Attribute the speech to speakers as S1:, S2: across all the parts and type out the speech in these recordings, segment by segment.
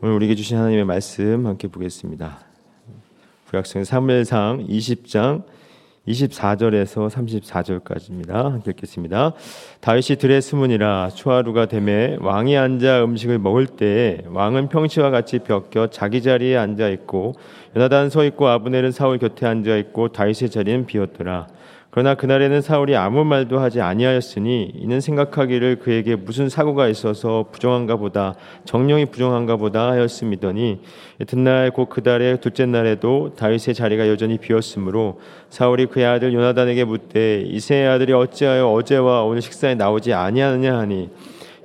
S1: 오늘 우리에게 주신 하나님의 말씀 함께 보겠습니다. 구약성 사무엘상 20장 24절에서 34절까지입니다. 함께 읽겠습니다. 다윗이 들에 숨으니라 초하루가 되매 왕이 앉아 음식을 먹을 때 왕은 평시와 같이 벽겨 자기 자리에 앉아 있고 요나단 서 있고 아브넬은 사울 곁에 앉아 있고 다윗의 자리는 비었더라. 그러나 그날에는 사울이 아무 말도 하지 아니하였으니 이는 생각하기를 그에게 무슨 사고가 있어서 부정한가 보다 정령이 부정한가 보다 하였음이더니 이튿날 곧 그달의 둘째 날에도 다윗의 자리가 여전히 비었으므로 사울이 그의 아들 요나단에게 묻되 이세의 아들이 어찌하여 어제와 오늘 식사에 나오지 아니하느냐 하니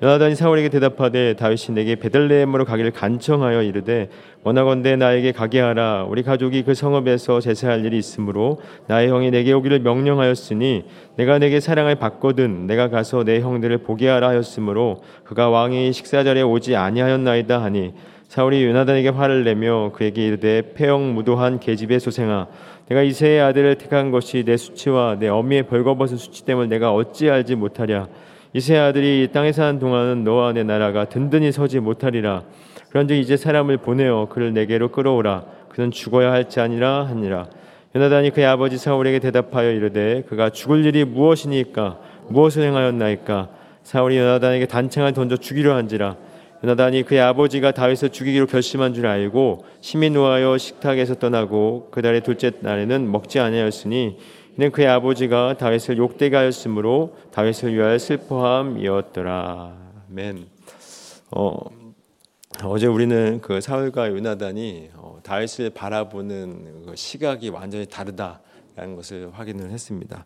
S1: 요나단이 사울에게 대답하되 다윗이 내게 베들레헴으로 가기를 간청하여 이르되 원하건대 나에게 가게 하라. 우리 가족이 그 성읍에서 제사할 일이 있으므로 나의 형이 내게 오기를 명령하였으니 내가 내게 사랑을 받거든 내가 가서 내 형들을 보게 하라 하였으므로 그가 왕이 식사 자리에 오지 아니하였나이다 하니 사울이 요나단에게 화를 내며 그에게 이르되 폐영 무도한 계집의 소생아 내가 이세의 아들을 택한 것이 내 수치와 내 어미의 벌거벗은 수치 때문에 내가 어찌 알지 못하랴 이세 아들이 땅에 사는 동안은 너와 내 나라가 든든히 서지 못하리라. 그런즉 이제 사람을 보내어 그를 내게로 끌어오라. 그는 죽어야 할지 아니라 하니라. 요나단이 그의 아버지 사울에게 대답하여 이르되 그가 죽을 일이 무엇이니까 무엇을 행하였나이까 사울이 요나단에게 단창을 던져 죽이려 한지라 요나단이 그의 아버지가 다윗을 죽이기로 결심한 줄 알고 심히 노하여 식탁에서 떠나고 그달의 둘째 날에는 먹지 아니하였으니 이는 그의 아버지가 다윗을 욕되게 하였으므로 다윗을 위하여 슬퍼함이었더라. 맨. 어, 어제 우리는 그 사울과 요나단이 어, 다윗을 바라보는 그 시각이 완전히 다르다라는 것을 확인을 했습니다.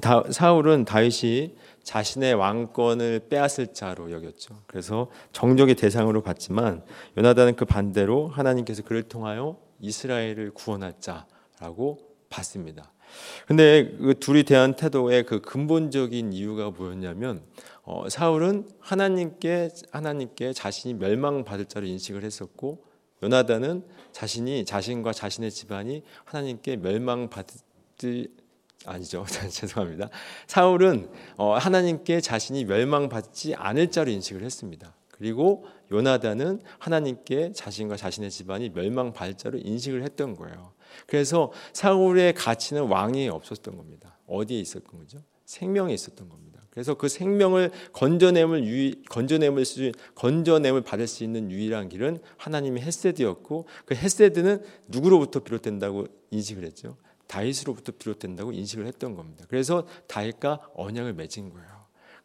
S1: 다, 사울은 다윗이 자신의 왕권을 빼앗을 자로 여겼죠. 그래서 정적의 대상으로 봤지만 요나단은 그 반대로 하나님께서 그를 통하여 이스라엘을 구원할 자라고 봤습니다. 근데 그 둘이 대한 태도의 그 근본적인 이유가 뭐였냐면 어, 사울은 하나님께 하나님께 자신이 멸망받을 자로 인식을 했었고 요나단은 자신이 자신과 자신의 집안이 하나님께 멸망받을 아니죠. 죄송합니다. 사울은 어, 하나님께 자신이 멸망받지 않을 자로 인식을 했습니다. 그리고 요나단은 하나님께 자신과 자신의 집안이 멸망받을 자로 인식을 했던 거예요. 그래서 사울의 가치는 왕이 없었던 겁니다. 어디에 있었던 거죠? 생명에 있었던 겁니다. 그래서 그 생명을 건져냄을 유이, 건져냄을 수, 건져냄을 받을 수 있는 유일한 길은 하나님의 헤세드였고 그 헤세드는 누구로부터 비롯된다고 인식을 했죠? 다윗으로부터 비롯된다고 인식을 했던 겁니다. 그래서 다윗과 언약을 맺은 거예요.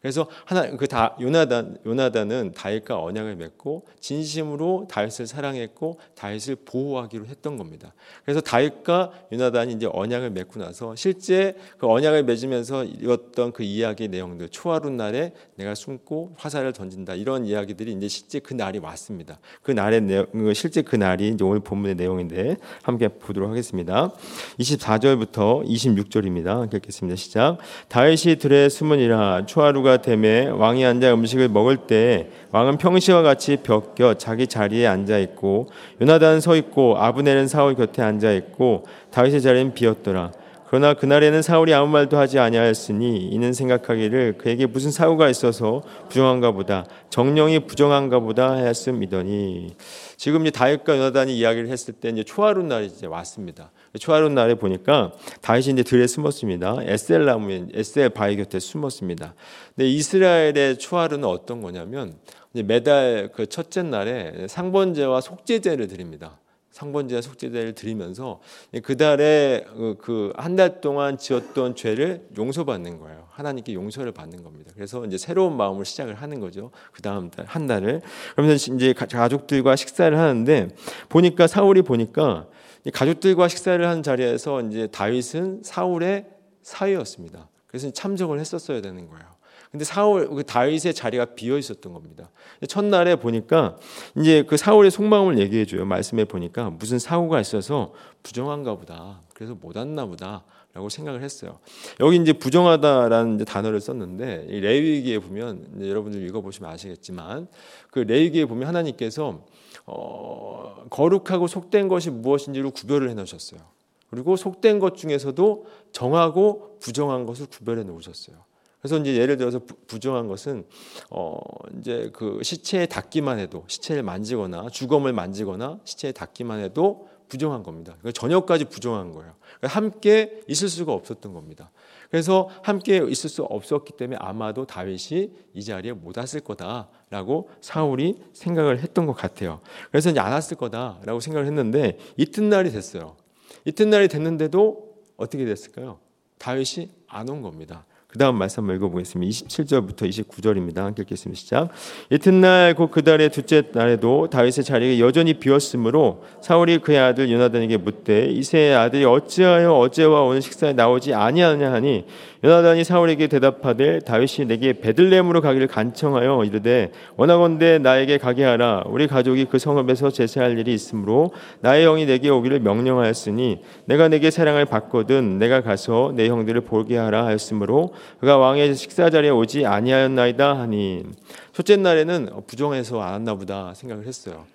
S1: 그래서 하나 그 다 요나단 요나단은 다윗과 언약을 맺고 진심으로 다윗을 사랑했고 다윗을 보호하기로 했던 겁니다. 그래서 다윗과 요나단이 이제 언약을 맺고 나서 실제 그 언약을 맺으면서 이었던 그 이야기 내용들 초하루 날에 내가 숨고 화살을 던진다 이런 이야기들이 이제 실제 그 날이 왔습니다. 그 날의 내용 실제 그 날이 이제 오늘 본문의 내용인데 함께 보도록 하겠습니다. 24절부터 26절입니다. 읽겠습니다. 시작. 다윗이 들에 숨으니라 초하루가 때가 되매 왕이 앉아 음식을 먹을 때 왕은 평시와 같이 벽겨 자기 자리에 앉아 있고 요나단 서 있고 아브넬은 사울 곁에 앉아 있고 다윗의 자리는 비었더라. 그러나 그날에는 사울이 아무 말도 하지 아니하였으니 이는 생각하기를 그에게 무슨 사고가 있어서 부정한가 보다 정령이 부정한가 보다 하였음이더니 지금 이제 다윗과 요나단이 이야기를 했을 때 이제 초하루 날이 이제 왔습니다. 초하루 날에 보니까 다윗이 이제 들에 숨었습니다. 에셀 나무 에셀 바위 곁에 숨었습니다. 근데 이스라엘의 초하루는 어떤 거냐면 매달 그 첫째 날에 상번제와 속죄제를 드립니다. 상번제와 속죄제를 드리면서 그 달에 그 한 달 동안 지었던 죄를 용서받는 거예요. 하나님께 용서를 받는 겁니다. 그래서 이제 새로운 마음을 시작을 하는 거죠. 그 다음 달 한 달을 그러면서 이제 가족들과 식사를 하는데 보니까 사울이 보니까 가족들과 식사를 하는 자리에서 이제 다윗은 사울의 사위였습니다. 그래서 참석을 했었어야 되는 거예요. 근데 사울 그 다윗의 자리가 비어 있었던 겁니다. 첫날에 보니까 이제 그 사울의 속마음을 얘기해 줘요. 말씀에 보니까 무슨 사고가 있어서 부정한가 보다. 그래서 못 왔나 보다. 라고 생각을 했어요. 여기 이제 부정하다라는 이제 단어를 썼는데 레위기에 보면 여러분들 읽어보시면 아시겠지만 그 레위기에 보면 하나님께서 어, 거룩하고 속된 것이 무엇인지를 구별을 해놓으셨어요. 그리고 속된 것 중에서도 정하고 부정한 것을 구별해 놓으셨어요. 그래서 이제 예를 들어서 부정한 것은 어 이제 그 시체에 닿기만 해도 시체를 만지거나 주검을 만지거나 시체에 닿기만 해도 부정한 겁니다. 그러니까 저녁까지 부정한 거예요. 그러니까 함께 있을 수가 없었던 겁니다. 그래서 함께 있을 수 없었기 때문에 아마도 다윗이 이 자리에 못 왔을 거다라고 사울이 생각을 했던 것 같아요. 그래서 이제 안 왔을 거다라고 생각을 했는데 이튿날이 됐어요. 이튿날이 됐는데도 어떻게 됐을까요? 다윗이 안 온 겁니다. 그 다음 말씀 한번 읽어보겠습니다. 27절부터 29절입니다. 함께 읽겠습니다. 시작. 이튿날 곧 그 달의 둘째 날에도 다윗의 자리가 여전히 비었으므로 사울이 그의 아들 요나단에게 묻되 이세의 아들이 어찌하여 어제와 오늘 식사에 나오지 아니하냐 하니 요나단이 사울에게 대답하되 다윗이 내게 베들레헴으로 가기를 간청하여 이르되 원하건대 나에게 가게 하라 우리 가족이 그 성읍에서 제사할 일이 있으므로 나의 형이 내게 오기를 명령하였으니 내가 내게 사랑을 받거든 내가 가서 내 형들을 보게 하라 하였으므로 그가 왕의 식사 자리에 오지 아니하였나이다 하니 첫째 날에는 부정해서 안 왔나 보다 생각을 했어요.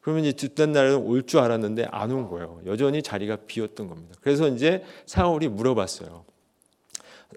S1: 그러면 이제 둘째 날에는 올 줄 알았는데 안 온 거예요. 여전히 자리가 비었던 겁니다. 그래서 이제 사울이 물어봤어요.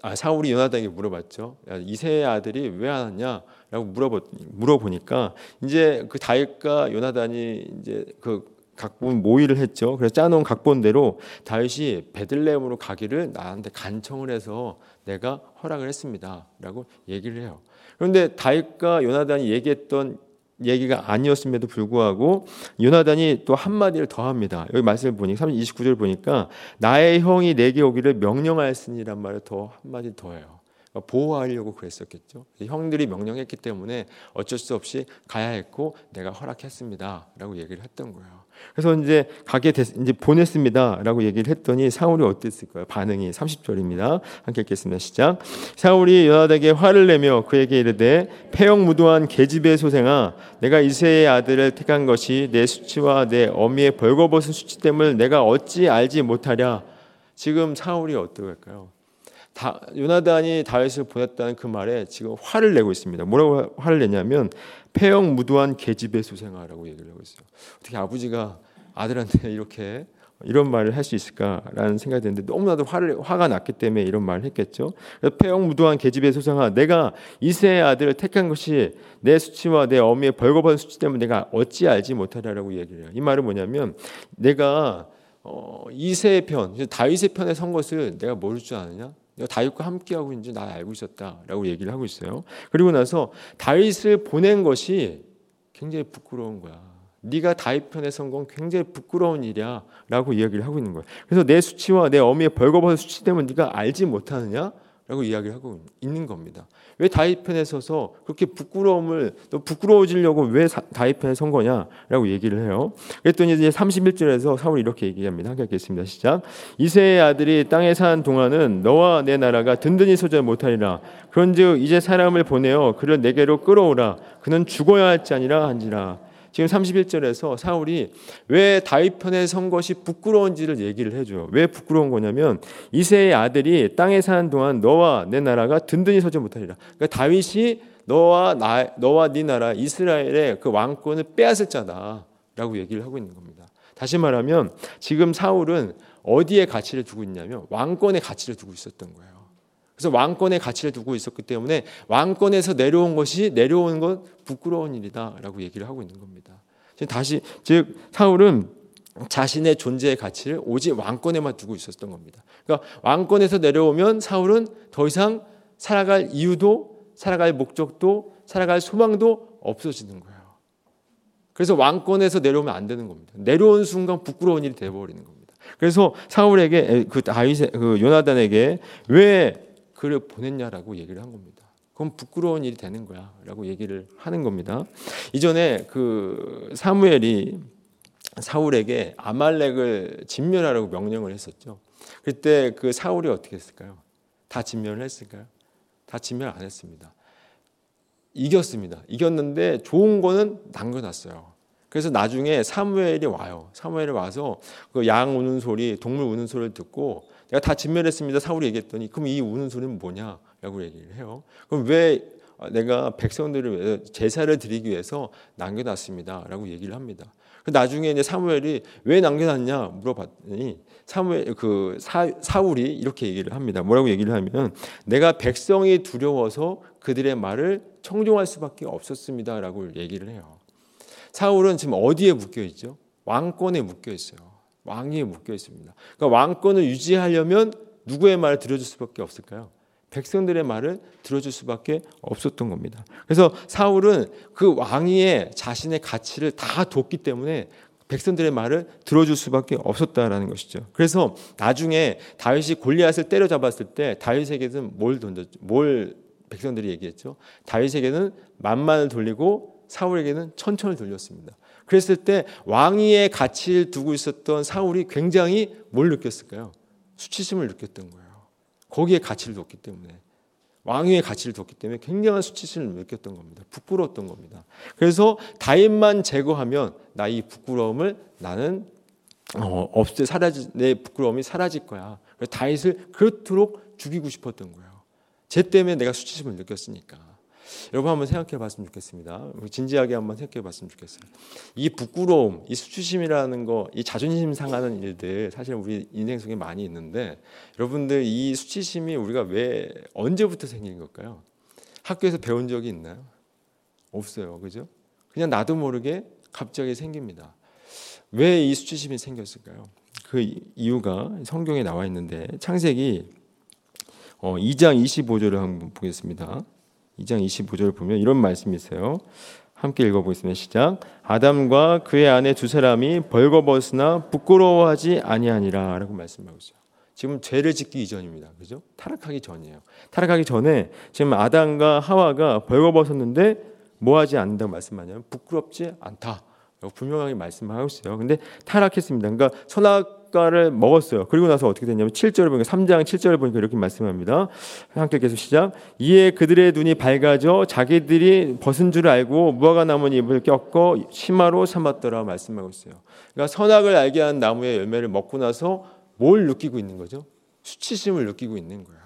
S1: 아, 사울이 요나단에게 물어봤죠. 이세 아들이 왜 안 왔냐라고 물어보, 물어보니까 이제 그 다윗과 요나단이 이제 그 각본 모의를 했죠. 그래서 짜놓은 각본대로 다윗이 베들레헴으로 가기를 나한테 간청을 해서 내가 허락을 했습니다라고 얘기를 해요. 그런데 다윗과 요나단이 얘기했던 얘기가 아니었음에도 불구하고 요나단이 또 한마디를 더 합니다. 여기 말씀을 보니 29절 보니까 나의 형이 내게 오기를 명령하였으니란 말을 더 한마디 더 해요. 그러니까 보호하려고 그랬었겠죠. 형들이 명령했기 때문에 어쩔 수 없이 가야 했고 내가 허락했습니다라고 얘기를 했던 거예요. 그래서 이제 가게 됐, 이제 보냈습니다라고 얘기를 했더니 사울이 어땠을까요? 반응이 30절입니다. 함께 읽겠습니다. 시작. 사울이 요나닥에 화를 내며 그에게 이르되 폐역 무도한 계집의 소생아 내가 이세의 아들을 택한 것이 내 수치와 내 어미의 벌거벗은 수치 때문을 내가 어찌 알지 못하랴. 지금 사울이 어떨까요? 다, 요나단이 다윗을 보냈다는 그 말에 지금 화를 내고 있습니다. 뭐라고 화를 내냐면 폐역 무도한 계집의 수생아라고 얘기를 하고 있어요. 어떻게 아버지가 아들한테 이렇게 이런 말을 할 수 있을까라는 생각이 드는데 너무나도 화를 화가 났기 때문에 이런 말을 했겠죠. 폐역 무도한 계집의 소생아, 내가 이세의 아들을 택한 것이 내 수치와 내 어미의 벌거벗은 수치 때문에 내가 어찌 알지 못하랴라고 얘기를 해요. 이 말은 뭐냐면 내가 어, 이세의 편, 다윗의 편에 선 것을 내가 모를 줄 아느냐? 다윗과 함께하고 있는지 나 알고 있었다라고 얘기를 하고 있어요. 그리고 나서 다윗을 보낸 것이 굉장히 부끄러운 거야. 네가 다윗 편에 선 건 굉장히 부끄러운 일이야라고 이야기를 하고 있는 거야. 그래서 내 수치와 내 어미의 벌거벗은 수치 때문에 네가 알지 못하느냐? 라고 이야기를 하고 있는 겁니다. 왜 다윗 편에 서서 그렇게 부끄러움을 또 부끄러워지려고 왜 다윗 편에 선 거냐라고 얘기를 해요. 그랬더니 이제 31절에서 사울이 이렇게 얘기합니다. 함께 읽겠습니다. 시작. 이세의 아들이 땅에 산 동안은 너와 내 나라가 든든히 서지 못하리라. 그런즉 이제 사람을 보내어 그를 내게로 끌어오라. 그는 죽어야 할지 아니라 한지라. 지금 31절에서 사울이 왜 다윗 편에 선 것이 부끄러운지를 얘기를 해줘요. 왜 부끄러운 거냐면 이세의 아들이 땅에 사는 동안 너와 내 나라가 든든히 서지 못하리라. 그러니까 다윗이 너와 나, 너와 네 나라 이스라엘의 그 왕권을 빼앗을 자다라고 얘기를 하고 있는 겁니다. 다시 말하면 지금 사울은 어디에 가치를 두고 있냐면 왕권의 가치를 두고 있었던 거예요. 그래서 왕권의 가치를 두고 있었기 때문에 왕권에서 내려온 것이 내려온 것 부끄러운 일이다라고 얘기를 하고 있는 겁니다. 다시 즉 사울은 자신의 존재의 가치를 오직 왕권에만 두고 있었던 겁니다. 그러니까 왕권에서 내려오면 사울은 더 이상 살아갈 이유도 살아갈 목적도 살아갈 소망도 없어지는 거예요. 그래서 왕권에서 내려오면 안 되는 겁니다. 내려온 순간 부끄러운 일이 되어버리는 겁니다. 그래서 사울에게 그 다윗 그 요나단에게 왜 그를 보냈냐라고 얘기를 한 겁니다. 그건 부끄러운 일이 되는 거야라고 얘기를 하는 겁니다. 이전에 그 사무엘이 사울에게 아말렉을 진멸하라고 명령을 했었죠. 그때 그 사울이 어떻게 했을까요? 다 진멸을 했을까요? 다 진멸 안 했습니다. 이겼습니다. 이겼는데 좋은 거는 남겨놨어요. 그래서 나중에 사무엘이 와요. 사무엘이 와서 그 양 우는 소리, 동물 우는 소리를 듣고 내가 다 진멸했습니다. 사울이 얘기했더니 그럼 이 우는 소리는 뭐냐라고 얘기를 해요. 그럼 왜 내가 백성들을 위해서 제사를 드리기 위해서 남겨놨습니다라고 얘기를 합니다. 그 나중에 이제 사무엘이 왜 남겨놨냐 물어봤더니 사무엘 그 사, 사울이 이렇게 얘기를 합니다. 뭐라고 얘기를 하면 내가 백성이 두려워서 그들의 말을 청종할 수밖에 없었습니다라고 얘기를 해요. 사울은 지금 어디에 묶여 있죠? 왕권에 묶여 있어요. 왕위에 묶여 있습니다. 그러니까 왕권을 유지하려면 누구의 말을 들어줄 수밖에 없을까요? 백성들의 말을 들어줄 수밖에 없었던 겁니다. 그래서 사울은 그 왕위에 자신의 가치를 다 뒀기 때문에 백성들의 말을 들어줄 수밖에 없었다라는 것이죠. 그래서 나중에 다윗이 골리앗을 때려잡았을 때 다윗에게는 뭘 던졌, 뭘 백성들이 얘기했죠. 다윗에게는 만만을 돌리고 사울에게는 천천을 돌렸습니다. 그랬을 때 왕위의 가치를 두고 있었던 사울이 굉장히 뭘 느꼈을까요? 수치심을 느꼈던 거예요. 거기에 가치를 뒀기 때문에 왕위의 가치를 뒀기 때문에 굉장한 수치심을 느꼈던 겁니다. 부끄러웠던 겁니다. 그래서 다윗만 제거하면 나 이 부끄러움을 나는 어, 없애 사라지 내 부끄러움이 사라질 거야. 다윗을 그렇도록 죽이고 싶었던 거예요. 쟤 때문에 내가 수치심을 느꼈으니까. 여러분 한번 생각해 봤으면 좋겠습니다. 진지하게 한번 생각해 봤으면 좋겠어요. 이 부끄러움, 이 수치심이라는 거, 이 자존심 상하는 일들 사실 우리 인생 속에 많이 있는데 여러분들 이 수치심이 우리가 왜 언제부터 생긴 걸까요? 학교에서 배운 적이 있나요? 없어요. 그죠? 그냥 나도 모르게 갑자기 생깁니다. 왜 이 수치심이 생겼을까요? 그 이유가 성경에 나와 있는데 창세기 2장 어, 25절을 한번 보겠습니다. 2장 25절 보면 이런 말씀이 있어요. 함께 읽어보겠습니다. 시작. 아담과 그의 아내 두 사람이 벌거벗으나 부끄러워하지 아니하니라라고 말씀하고 있어요. 지금 죄를 짓기 이전입니다. 그죠? 타락하기 전이에요. 타락하기 전에 지금 아담과 하와가 벌거벗었는데 뭐 하지 않는다고 말씀하냐면 부끄럽지 않다. 분명하게 말씀하고 있어요. 근데 타락했습니다. 그러니까 선악 숟가를 먹었어요. 그리고 나서 어떻게 됐냐면 7절을 보니까 3장 7절을 보니까 이렇게 말씀합니다. 함께 계속 시작. 이에 그들의 눈이 밝아져 자기들이 벗은 줄 알고 무화과 나무 잎을 꼈고 심화로 삼았더라 말씀하고 있어요. 그러니까 선악을 알게 한 나무의 열매를 먹고 나서 뭘 느끼고 있는 거죠? 수치심을 느끼고 있는 거예요.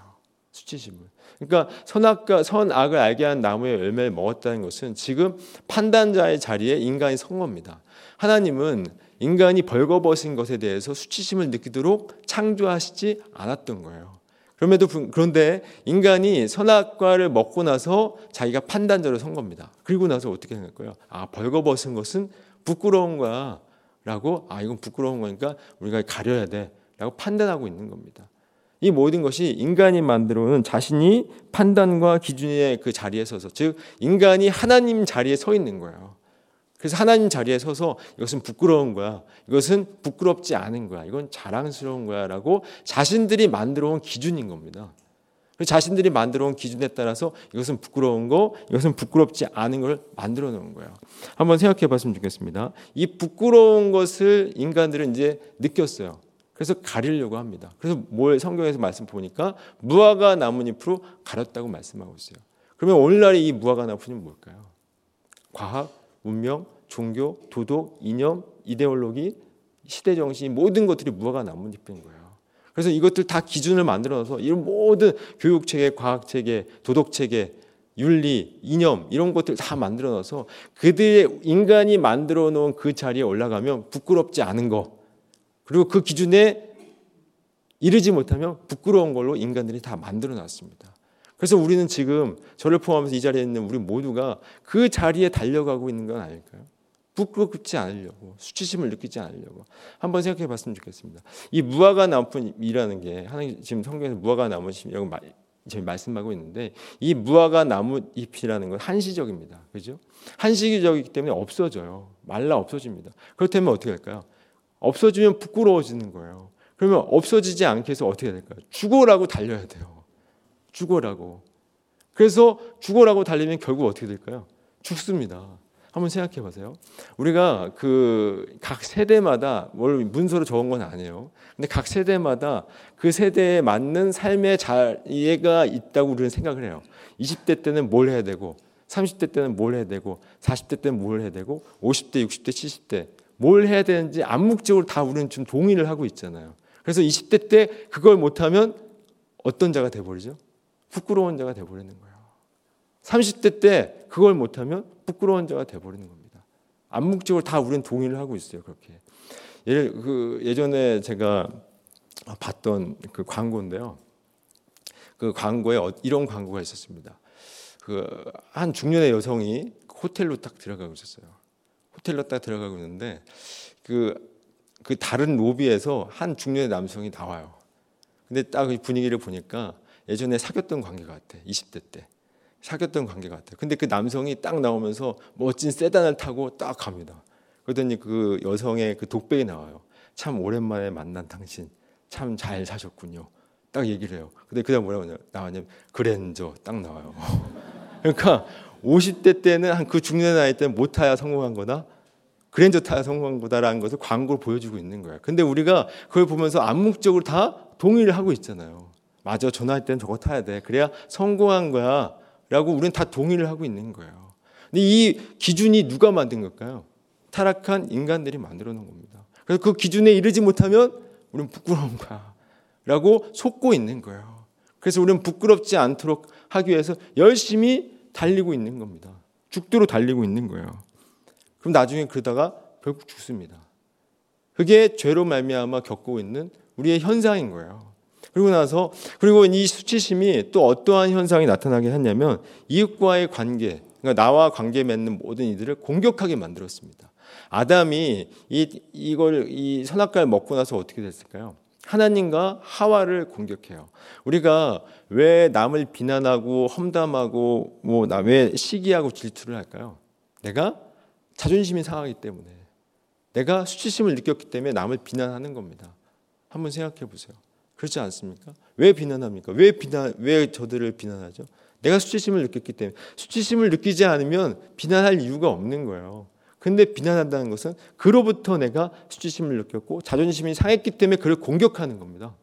S1: 수치심을. 그러니까 선악과 선악을 알게 한 나무의 열매를 먹었다는 것은 지금 판단자의 자리에 인간이 선 겁니다. 하나님은 인간이 벌거벗은 것에 대해서 수치심을 느끼도록 창조하시지 않았던 거예요. 그럼에도 그런데 인간이 선악과를 먹고 나서 자기가 판단자로 선 겁니다. 그리고 나서 어떻게 생각할까요? 아 벌거벗은 것은 부끄러운 거야라고 아 이건 부끄러운 거니까 우리가 가려야 돼라고 판단하고 있는 겁니다. 이 모든 것이 인간이 만들어놓은 자신이 판단과 기준의 그 자리에 서서 즉 인간이 하나님 자리에 서 있는 거예요. 그래서 하나님 자리에 서서 이것은 부끄러운 거야. 이것은 부끄럽지 않은 거야. 이건 자랑스러운 거야라고 자신들이 만들어 온 기준인 겁니다. 자신들이 만들어 온 기준에 따라서 이것은 부끄러운 거, 이것은 부끄럽지 않은 걸 만들어 놓은 거예요. 한번 생각해 봤으면 좋겠습니다. 이 부끄러운 것을 인간들은 이제 느꼈어요. 그래서 가리려고 합니다. 그래서 뭘 성경에서 말씀 보니까 무화과 나뭇잎으로 가렸다고 말씀하고 있어요. 그러면 오늘날의 이 무화과 나뭇잎은 뭘까요? 과학, 문명, 종교, 도덕, 이념, 이데올로기, 시대 정신 모든 것들이 무화과 나뭇잎인 거예요. 그래서 이것들 다 기준을 만들어서 이런 모든 교육 체계, 과학 체계, 도덕 체계, 윤리, 이념 이런 것들 다 만들어 놔서 그들의 인간이 만들어 놓은 그 자리에 올라가면 부끄럽지 않은 거 그리고 그 기준에 이르지 못하면 부끄러운 걸로 인간들이 다 만들어 놨습니다. 그래서 우리는 지금 저를 포함해서 이 자리에 있는 우리 모두가 그 자리에 달려가고 있는 건 아닐까요? 부끄럽지 않으려고 수치심을 느끼지 않으려고 한번 생각해 봤으면 좋겠습니다. 이 무화과 나무이라는 게 하나님 지금 성경에서 무화과 나무이라고 지금 말씀하고 있는데 이 무화과 나무 잎이라는 건 한시적입니다. 그죠? 한시적이기 때문에 없어져요. 말라 없어집니다. 그렇다면 어떻게 할까요? 없어지면 부끄러워지는 거예요. 그러면 없어지지 않게 해서 어떻게 될까요? 죽어라고 달려야 돼요. 죽어라고. 그래서 죽어라고 달리면 결국 어떻게 될까요? 죽습니다. 한번 생각해 보세요. 우리가 그 각 세대마다 뭘 문서로 적은 건 아니에요. 근데 각 세대마다 그 세대에 맞는 삶의 자리가 있다고 우리는 생각을 해요. 20대 때는 뭘 해야 되고 30대 때는 뭘 해야 되고 40대 때는 뭘 해야 되고 50대, 60대, 70대 뭘 해야 되는지 암묵적으로 다 우리는 좀 동의를 하고 있잖아요. 그래서 20대 때 그걸 못하면 어떤 자가 돼버리죠? 부끄러운 자가 돼버리는 거예요. 30대 때 그걸 못하면 부끄러운 자가 돼버리는 겁니다. 암묵적으로 다 우리는 동의를 하고 있어요. 그렇게. 예를 그 예전에 제가 봤던 그 광고인데요. 그 광고에 어, 이런 광고가 있었습니다. 그 한 중년의 여성이 호텔로 딱 들어가고 있었어요. 호텔로 딱 들어가고 있는데 그, 그 다른 로비에서 한 중년의 남성이 나와요. 근데 딱 분위기를 보니까 예전에 사귀었던 관계 같아. 20대 때. 사귀었던 관계 같아. 근데 그 남성이 딱 나오면서 멋진 세단을 타고 딱 갑니다. 그러더니 그 여성의 그 독백이 나와요. 참 오랜만에 만난 당신 참 잘 사셨군요. 딱 얘기를 해요. 근데 그다음 뭐라고 나왔냐면 그랜저 딱 나와요. 그러니까 50대 때는 한 그 중년 나이 때는 못 타야 성공한 거다. 그랜저 타야 성공한 거다라는 것을 광고를 보여주고 있는 거야. 근데 우리가 그걸 보면서 암묵적으로 다 동의를 하고 있잖아요. 맞아, 전화할 때는 저거 타야 돼. 그래야 성공한 거야. 라고 우리는 다 동의를 하고 있는 거예요. 근데 이 기준이 누가 만든 걸까요? 타락한 인간들이 만들어 놓은 겁니다. 그래서 그 기준에 이르지 못하면 우리는 부끄러운 거야. 라고 속고 있는 거예요. 그래서 우리는 부끄럽지 않도록 하기 위해서 열심히 달리고 있는 겁니다. 죽도록 달리고 있는 거예요. 그럼 나중에 그러다가 결국 죽습니다. 그게 죄로 말미암아 겪고 있는 우리의 현상인 거예요. 그리고 나서 그리고 이 수치심이 또 어떠한 현상이 나타나게 했냐면 이웃과의 관계, 그러니까 나와 관계 맺는 모든 이들을 공격하게 만들었습니다. 아담이 이 이걸 이 선악과를 먹고 나서 어떻게 됐을까요? 하나님과 하와를 공격해요. 우리가 왜 남을 비난하고 험담하고 뭐왜 시기하고 질투를 할까요? 내가 자존심이 상하기 때문에 내가 수치심을 느꼈기 때문에 남을 비난하는 겁니다. 한번 생각해 보세요. 그렇지 않습니까? 왜 비난합니까? 왜 비난 왜 저들을 비난하죠? 내가 수치심을 느꼈기 때문에 수치심을 느끼지 않으면 비난할 이유가 없는 거예요. 근데 비난한다는 것은 그로부터 내가 수치심을 느꼈고 자존심이 상했기 때문에 그를 공격하는 겁니다.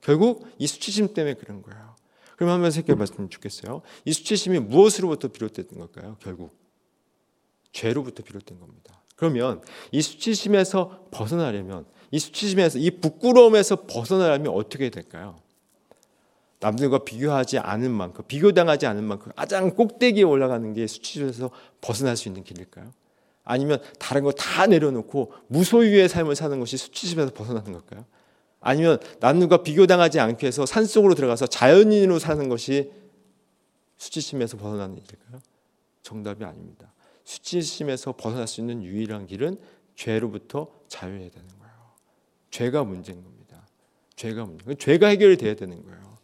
S1: 결국 이 수치심 때문에 그런 거예요. 그럼 한번 생각해 봤으면 좋겠어요. 이 수치심이 무엇으로부터 비롯됐던 걸까요? 결국 죄로부터 비롯된 겁니다. 그러면 이 수치심에서 벗어나려면 이 수치심에서 이 부끄러움에서 벗어나려면 어떻게 될까요? 남들과 비교하지 않은 만큼 비교당하지 않은 만큼 가장 꼭대기에 올라가는 게 수치심에서 벗어날 수 있는 길일까요? 아니면 다른 거 다 내려놓고 무소유의 삶을 사는 것이 수치심에서 벗어나는 걸까요? 아니면 남들과 비교당하지 않기 위해서 산속으로 들어가서 자연인으로 사는 것이 수치심에서 벗어나는 일일까요? 정답이 아닙니다. 수치심에서 벗어날 수 있는 유일한 길은 죄로부터 자유해야 되는 거예요. 죄가 문제인 겁니다. 죄가 문제. 죄가 해결이 돼야 되는 거예요.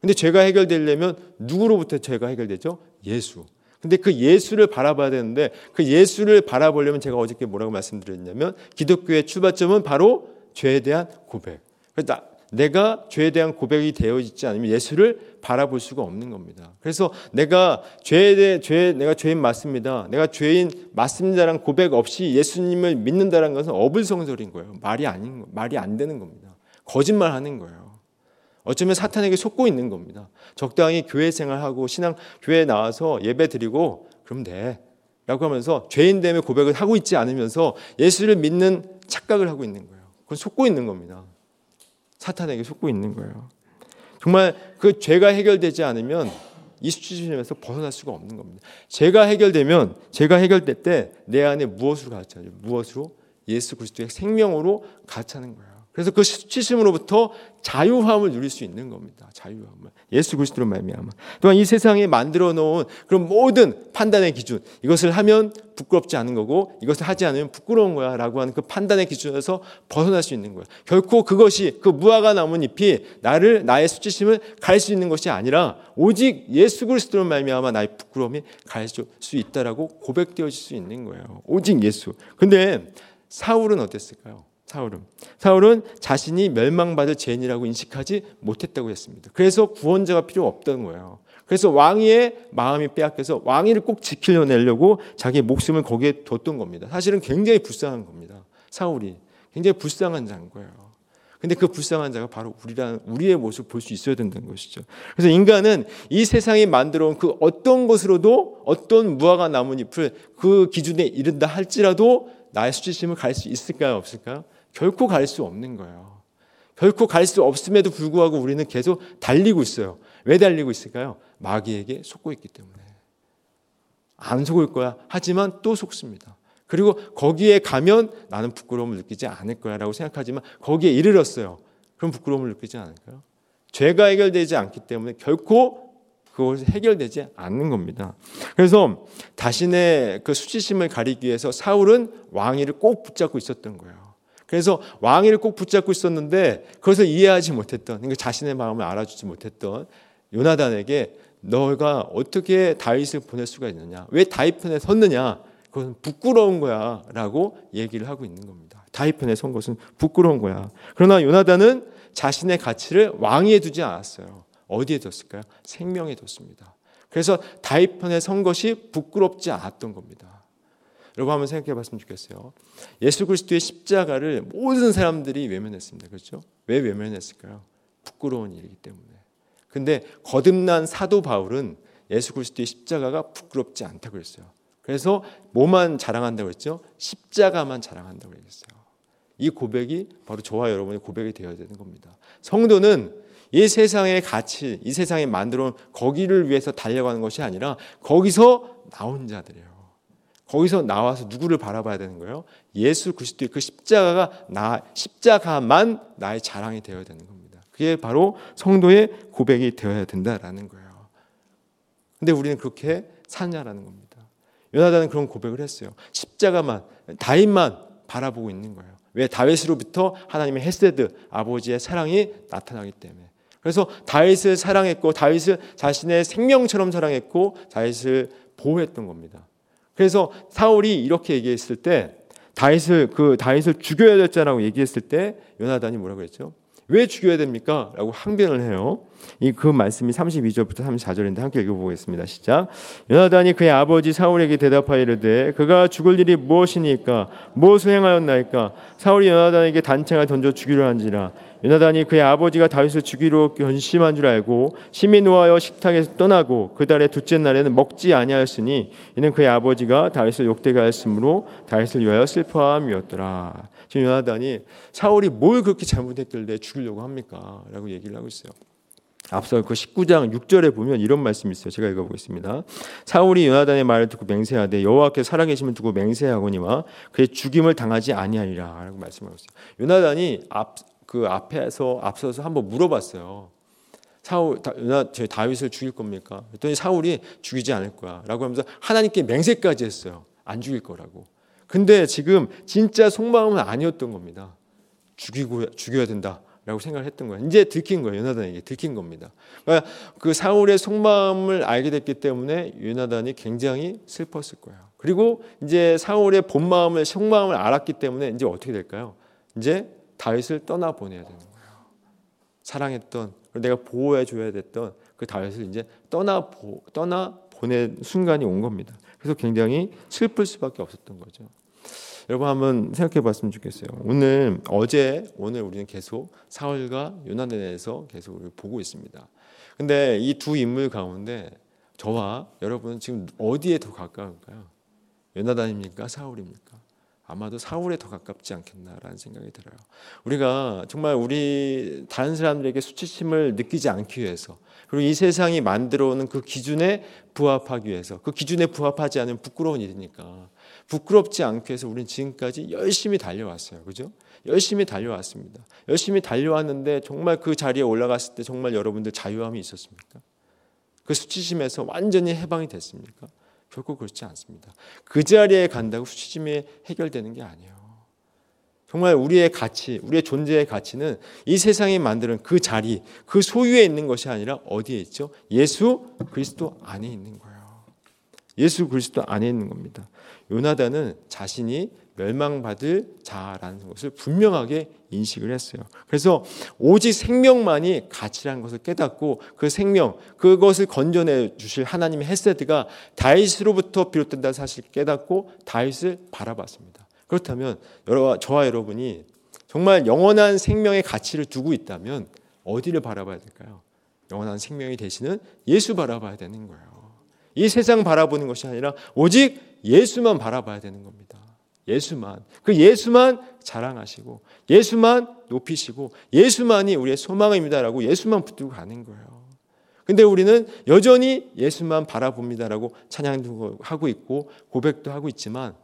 S1: 근데 죄가 해결되려면 누구로부터 죄가 해결되죠? 예수. 근데 그 예수를 바라봐야 되는데 그 예수를 바라보려면 제가 어저께 뭐라고 말씀드렸냐면 기독교의 출발점은 바로 죄에 대한 고백. 그래서 내가 죄에 대한 고백이 되어 있지 않으면 예수를 바라볼 수가 없는 겁니다. 그래서 내가 죄에 대해 죄 내가 죄인 맞습니다. 내가 죄인 맞습니다라는 고백 없이 예수님을 믿는다는 것은 어불성설인 거예요. 말이 아닌 말이 안 되는 겁니다. 거짓말하는 거예요. 어쩌면 사탄에게 속고 있는 겁니다. 적당히 교회 생활하고 신앙 교회에 나와서 예배 드리고 그럼 돼. 라고 하면서 죄인 됨의 고백을 하고 있지 않으면서 예수를 믿는 착각을 하고 있는 거예요. 그건 속고 있는 겁니다. 사탄에게 속고 있는 거예요. 정말 그 죄가 해결되지 않으면 이 수치심에서 벗어날 수가 없는 겁니다. 죄가 해결되면 죄가 해결될 때 내 안에 무엇으로 가르쳐요? 무엇으로? 예수 그리스도의 생명으로 가르치는 거예요. 그래서 그 수치심으로부터 자유함을 누릴 수 있는 겁니다. 자유함을. 예수 그리스도로 말미암아. 또한 이 세상에 만들어 놓은 그런 모든 판단의 기준, 이것을 하면 부끄럽지 않은 거고 이것을 하지 않으면 부끄러운 거야라고 하는 그 판단의 기준에서 벗어날 수 있는 거예요. 결코 그것이 그 무화과 나뭇잎이 나를 나의 수치심을 갈 수 있는 것이 아니라 오직 예수 그리스도로 말미암아 나의 부끄러움이 갈 수 있다라고 고백되어질 수 있는 거예요. 오직 예수. 근데 사울은 어땠을까요? 사울은 사울은 자신이 멸망받을 죄인이라고 인식하지 못했다고 했습니다. 그래서 구원자가 필요 없던 거예요. 그래서 왕위의 마음이 빼앗겨서 왕위를 꼭 지키려내려고 자기 목숨을 거기에 뒀던 겁니다. 사실은 굉장히 불쌍한 겁니다. 사울이 굉장히 불쌍한 자인 거예요. 근데 그 불쌍한 자가 바로 우리라는 우리의 모습을 볼수 있어야 된다는 것이죠. 그래서 인간은 이 세상이 만들어 온 그 어떤 것으로도 어떤 무화과 나뭇잎을 그 기준에 이른다 할지라도 나의 수치심을 갈 수 있을까요, 없을까요? 결코 갈 수 없는 거예요. 결코 갈 수 없음에도 불구하고 우리는 계속 달리고 있어요. 왜 달리고 있을까요? 마귀에게 속고 있기 때문에.
S2: 안 속을 거야. 하지만 또 속습니다. 그리고 거기에 가면 나는 부끄러움을 느끼지 않을 거야 라고 생각하지만 거기에 이르렀어요. 그럼 부끄러움을 느끼지 않을까요? 죄가 해결되지 않기 때문에 결코 그것이 해결되지 않는 겁니다. 그래서 자신의 그 수치심을 가리기 위해서 사울은 왕위를 꼭 붙잡고 있었던 거예요. 그래서 왕위를 꼭 붙잡고 있었는데 그것을 이해하지 못했던 그러니까 자신의 마음을 알아주지 못했던 요나단에게 너가 어떻게 다윗을 보낼 수가 있느냐? 왜 다윗 편에 섰느냐? 그것은 부끄러운 거야라고 얘기를 하고 있는 겁니다. 다윗 편에 선 것은 부끄러운 거야. 그러나 요나단은 자신의 가치를 왕위에 두지 않았어요. 어디에 뒀을까요? 생명에 뒀습니다. 그래서 다윗 편에 선 것이 부끄럽지 않았던 겁니다. 여러분 한번 생각해 봤으면 좋겠어요. 예수 그리스도의 십자가를 모든 사람들이 외면했습니다. 그렇죠? 왜 외면했을까요? 부끄러운 일이기 때문에. 근데 거듭난 사도 바울은 예수 그리스도의 십자가가 부끄럽지 않다고 그랬어요. 그래서 뭐만 자랑한다고 했죠? 십자가만 자랑한다고 그랬어요. 이 고백이 바로 저와 여러분의 고백이 되어야 되는 겁니다. 성도는 이 세상의 가치, 이 세상에 만들어 온 거기를 위해서 달려가는 것이 아니라 거기서 나온 자들이에요. 거기서 나와서 누구를 바라봐야 되는 거예요? 예수 그리스도의 그 십자가가 나 십자가만 나의 자랑이 되어야 되는 겁니다. 그게 바로 성도의 고백이 되어야 된다라는 거예요. 근데 우리는 그렇게 사냐라는 겁니다. 요나단은 그런 고백을 했어요. 십자가만 다윗만 바라보고 있는 거예요. 왜 다윗으로부터 하나님의 헤세드 아버지의 사랑이 나타나기 때문에. 그래서 다윗을 사랑했고 다윗을 자신의 생명처럼 사랑했고 다윗을 보호했던 겁니다. 그래서 사울이 이렇게 얘기했을 때 다윗을 그 다윗을 죽여야 될 자라고 얘기했을 때 요나단이 뭐라고 했죠? 왜 죽여야 됩니까? 라고 항변을 해요. 이 그 말씀이 32절부터 34절인데 함께 읽어보겠습니다. 시작. 요나단이 그의 아버지 사울에게 대답하여 이르되 그가 죽을 일이 무엇이니까 무엇을 행하였나이까 사울이 요나단에게 단창을 던져 죽이려 한지라 요나단이 그의 아버지가 다윗을 죽이로 결심한 줄 알고 심히 노하여 식탁에서 떠나고 그 달의 둘째 날에는 먹지 아니하였으니 이는 그의 아버지가 다윗을 욕되게 하였으므로 다윗을 위하여 슬퍼함이었더라. 지금 요나단이 사울이 뭘 그렇게 잘못했길래 죽이려고 합니까? 라고 얘기를 하고 있어요. 앞서 그 19장 6절에 보면 이런 말씀이 있어요. 제가 읽어보겠습니다. 사울이 요나단의 말을 듣고 맹세하되 여호와께 살아계심을 두고 맹세하거니와 그의 죽임을 당하지 아니하리라라고 말씀하고 있어요. 요나단이 앞 그 앞에서 앞서서 한번 물어봤어요. 사울 제 다윗을 죽일 겁니까? 그랬더니 사울이 죽이지 않을 거야라고 하면서 하나님께 맹세까지 했어요. 안 죽일 거라고. 근데 지금 진짜 속마음은 아니었던 겁니다. 죽이고 죽여야 된다 라고 생각을 했던 거예요. 이제 들킨 거예요. 요나단에게 들킨 겁니다. 그러니까 그 사울의 속마음을 알게 됐기 때문에 요나단이 굉장히 슬펐을 거예요. 그리고 이제 사울의 본 마음을 속마음을 알았기 때문에 이제 어떻게 될까요? 이제 다윗을 떠나 보내야 되는 거예요. 사랑했던 내가 보호해 줘야 됐던 그 다윗을 이제 떠나 보, 떠나 보낸 순간이 온 겁니다. 그래서 굉장히 슬플 수밖에 없었던 거죠. 여러분 한번 생각해 봤으면 좋겠어요. 오늘 어제 오늘 우리는 계속 사울과 요나단에 대해서 계속 보고 있습니다. 근데 이 두 인물 가운데 저와 여러분은 지금 어디에 더 가까울까요? 요나단입니까? 사울입니까? 아마도 사울에 더 가깝지 않겠나라는 생각이 들어요. 우리가 정말 우리 다른 사람들에게 수치심을 느끼지 않기 위해서 그리고 이 세상이 만들어 오는 그 기준에 부합하기 위해서 그 기준에 부합하지 않은 부끄러운 일이니까 부끄럽지 않게 해서 우리는 지금까지 열심히 달려왔어요. 그죠? 열심히 달려왔습니다. 열심히 달려왔는데 정말 그 자리에 올라갔을 때 정말 여러분들 자유함이 있었습니까? 그 수치심에서 완전히 해방이 됐습니까? 결코 그렇지 않습니다. 그 자리에 간다고 수치심이 해결되는 게 아니에요. 정말 우리의 가치, 우리의 존재의 가치는 이 세상이 만드는 그 자리, 그 소유에 있는 것이 아니라 어디에 있죠? 예수 그리스도 안에 있는 거예요. 예수 그리스도 안에 있는 겁니다. 요나단은 자신이 멸망받을 자라는 것을 분명하게 인식을 했어요. 그래서 오직 생명만이 가치라는 것을 깨닫고 그 생명, 그것을 건져내 주실 하나님의 헤세드가 다윗으로부터 비롯된다는 사실을 깨닫고 다윗을 바라봤습니다. 그렇다면 저와 여러분이 정말 영원한 생명의 가치를 두고 있다면 어디를 바라봐야 될까요? 영원한 생명이 되시는 예수 바라봐야 되는 거예요. 이 세상 바라보는 것이 아니라 오직 예수만 바라봐야 되는 겁니다. 예수만. 그 예수만 자랑하시고 예수만 높이시고 예수만이 우리의 소망입니다라고 예수만 붙들고 가는 거예요. 근데 우리는 여전히 예수만 바라봅니다라고 찬양도 하고 있고 고백도 하고 있지만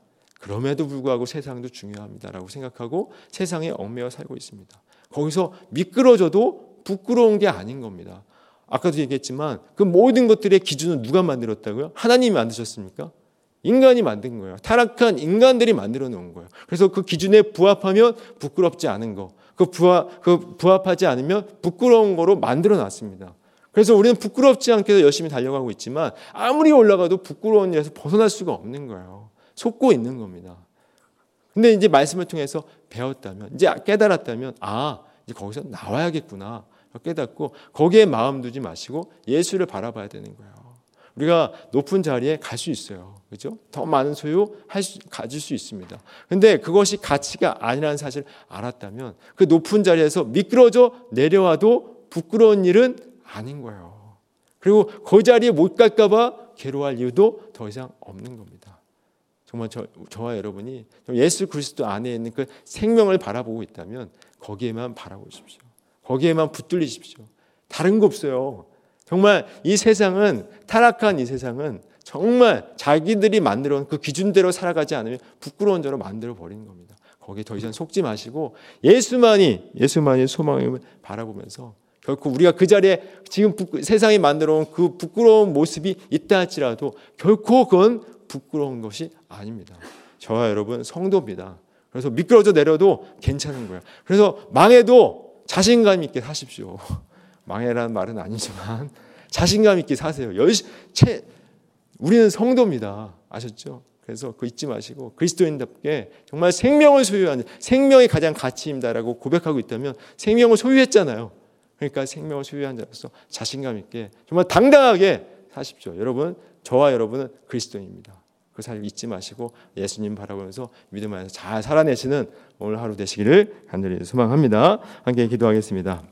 S2: 그럼에도 불구하고 세상도 중요합니다라고 생각하고 세상에 얽매여 살고 있습니다. 거기서 미끄러져도 부끄러운 게 아닌 겁니다. 아까도 얘기했지만 그 모든 것들의 기준은 누가 만들었다고요? 하나님이 만드셨습니까? 인간이 만든 거예요. 타락한 인간들이 만들어 놓은 거예요. 그래서 그 기준에 부합하면 부끄럽지 않은 거, 그 부합, 그 부합하지 않으면 부끄러운 거로 만들어 놨습니다. 그래서 우리는 부끄럽지 않게 열심히 달려가고 있지만 아무리 올라가도 부끄러운 일에서 벗어날 수가 없는 거예요. 속고 있는 겁니다. 근데 이제 말씀을 통해서 배웠다면, 이제 깨달았다면, 아, 이제 거기서 나와야겠구나. 깨닫고 거기에 마음 두지 마시고 예수를 바라봐야 되는 거예요. 우리가 높은 자리에 갈 수 있어요. 그죠? 더 많은 소유 할 수, 가질 수 있습니다. 근데 그것이 가치가 아니라는 사실을 알았다면 그 높은 자리에서 미끄러져 내려와도 부끄러운 일은 아닌 거예요. 그리고 그 자리에 못 갈까봐 괴로워할 이유도 더 이상 없는 겁니다. 정말 저, 저와 여러분이 예수 그리스도 안에 있는 그 생명을 바라보고 있다면 거기에만 바라보십시오. 거기에만 붙들리십시오. 다른 거 없어요. 정말 이 세상은 타락한 이 세상은 정말 자기들이 만들어 놓은 그 기준대로 살아가지 않으면 부끄러운 자로 만들어 버리는 겁니다. 거기에 더 이상 속지 마시고 예수만이 예수만이 소망을 바라보면서 결코 우리가 그 자리에 지금 세상이 만들어 놓은 그 부끄러운 모습이 있다 할지라도 결코 그건 부끄러운 것이 아닙니다. 저와 여러분 성도입니다. 그래서 미끄러져 내려도 괜찮은 거예요. 그래서 망해도 자신감 있게 사십시오. 망해라는 말은 아니지만 자신감 있게 사세요. 열시 채 우리는 성도입니다. 아셨죠? 그래서 그 잊지 마시고 그리스도인답게 정말 생명을 소유하는 생명이 가장 가치입니다라고 고백하고 있다면 생명을 소유했잖아요. 그러니까 생명을 소유한 자로서 자신감 있게 정말 당당하게 사십시오. 여러분, 저와 여러분은 그리스도인입니다. 그 사실 잊지 마시고 예수님 바라보면서 믿음 안에서 잘 살아내시는 오늘 하루 되시기를 간절히 소망합니다. 함께 기도하겠습니다.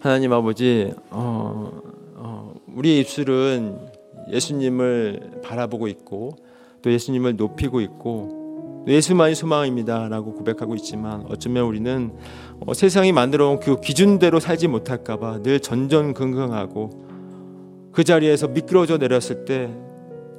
S2: 하나님 아버지, 어, 어, 우리 입술은 예수님을 바라보고 있고 또 예수님을 높이고 있고 예수만이 소망입니다라고 고백하고 있지만 어쩌면 우리는 어, 세상이 만들어온 그 기준대로 살지 못할까봐 늘 전전긍긍하고 그 자리에서 미끄러져 내렸을 때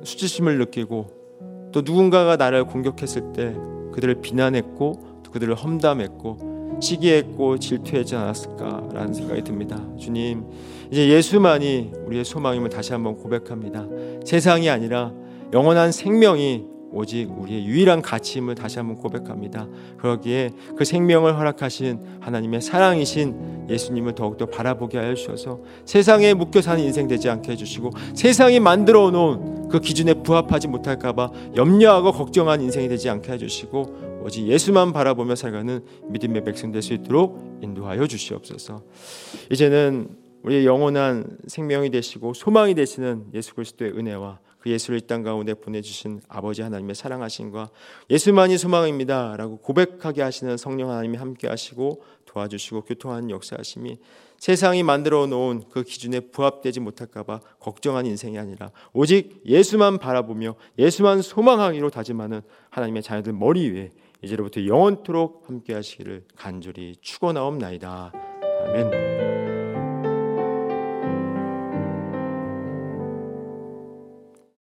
S2: 수치심을 느끼고 또 누군가가 나를 공격했을 때 그들을 비난했고 또 그들을 험담했고 시기했고 질투하지 않았을까라는 생각이 듭니다. 주님, 이제 예수만이 우리의 소망임을 다시 한번 고백합니다. 세상이 아니라 영원한 생명이 오직 우리의 유일한 가치임을 다시 한번 고백합니다. 그러기에 그 생명을 허락하신 하나님의 사랑이신 예수님을 더욱더 바라보게 하여 주셔서 세상에 묶여 사는 인생 되지 않게 해주시고 세상이 만들어 놓은 그 기준에 부합하지 못할까봐 염려하고 걱정한 인생이 되지 않게 해주시고 오직 예수만 바라보며 살아가는 믿음의 백성 될 수 있도록 인도하여 주시옵소서. 이제는 우리의 영원한 생명이 되시고 소망이 되시는 예수 그리스도의 은혜와 그 예수를 이 땅 가운데 보내주신 아버지 하나님의 사랑하심과 예수만이 소망입니다 라고 고백하게 하시는 성령 하나님이 함께 하시고 도와주시고 교통하는 역사하심이 세상이 만들어 놓은 그 기준에 부합되지 못할까봐 걱정한 인생이 아니라 오직 예수만 바라보며 예수만 소망하기로 다짐하는 하나님의 자녀들 머리 위에 이제로부터 영원토록 함께 하시기를 간절히 축원하옵나이다. 아멘.